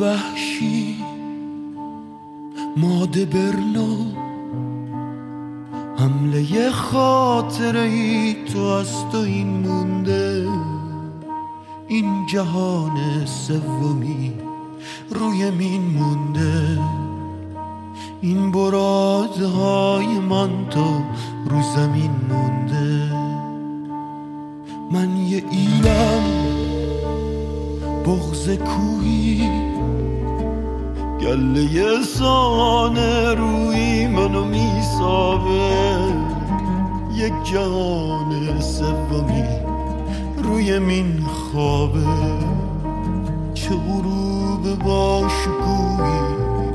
وحشی ماده برنو. حمله خاطره ای تو از تو این مونده. این جهان سومی روی مین مونده. این برادهای من تو رو زمین مونده. من یه ایلم بغز کوهی گله سانه روی منو میسابه یک جهان سومی روی مین خوابه. چه غروب با شکوهی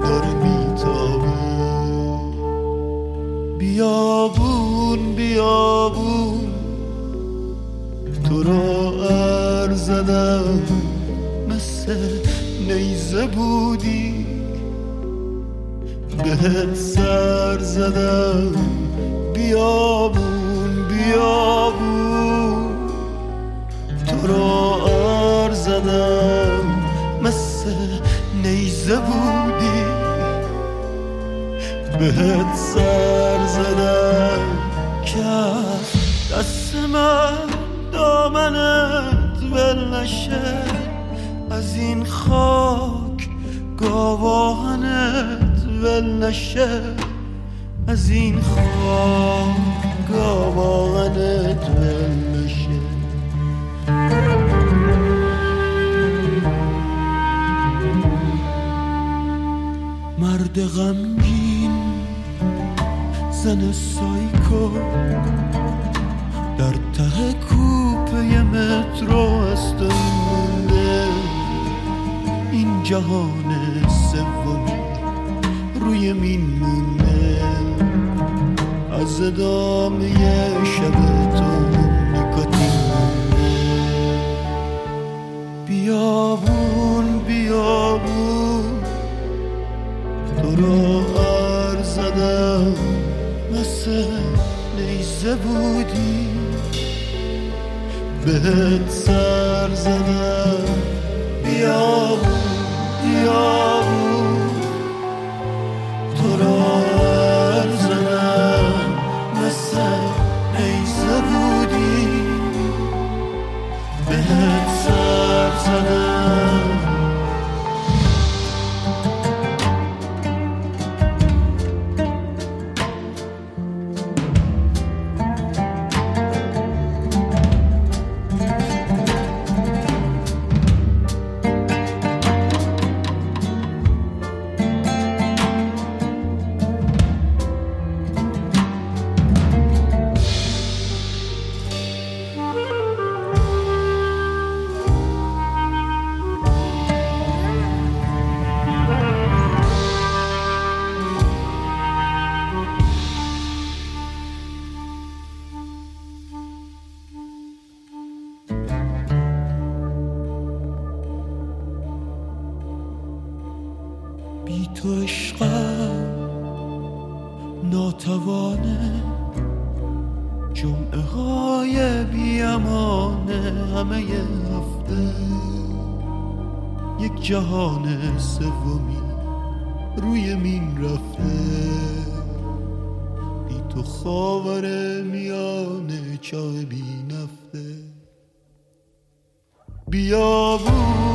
داره مثل نیزه بودی. بهت سر زدم. بیابون بیابون تو را ار زدم. مثل نیزه بودی. بهت سر زدم. که دست من دامنت ول از این خاک گاواهنت ول نشه. از این خاک گاواهنت ول نشه. مرد غمگین زن سایکو در ته کوپه مترو مونده این جهان سومی روی مین مونده از ادامه شب تو مونده بیابون بیابون تو را هر زدم. مثل نیزه بودی. بهت سر زدم. بیابون بیابون. تو عشقم ناتوانه جمعه های بیامانه همه هفته یک جهان سومی روی مین رفته. بی تو خاور میانه چای بی نفته. بیابون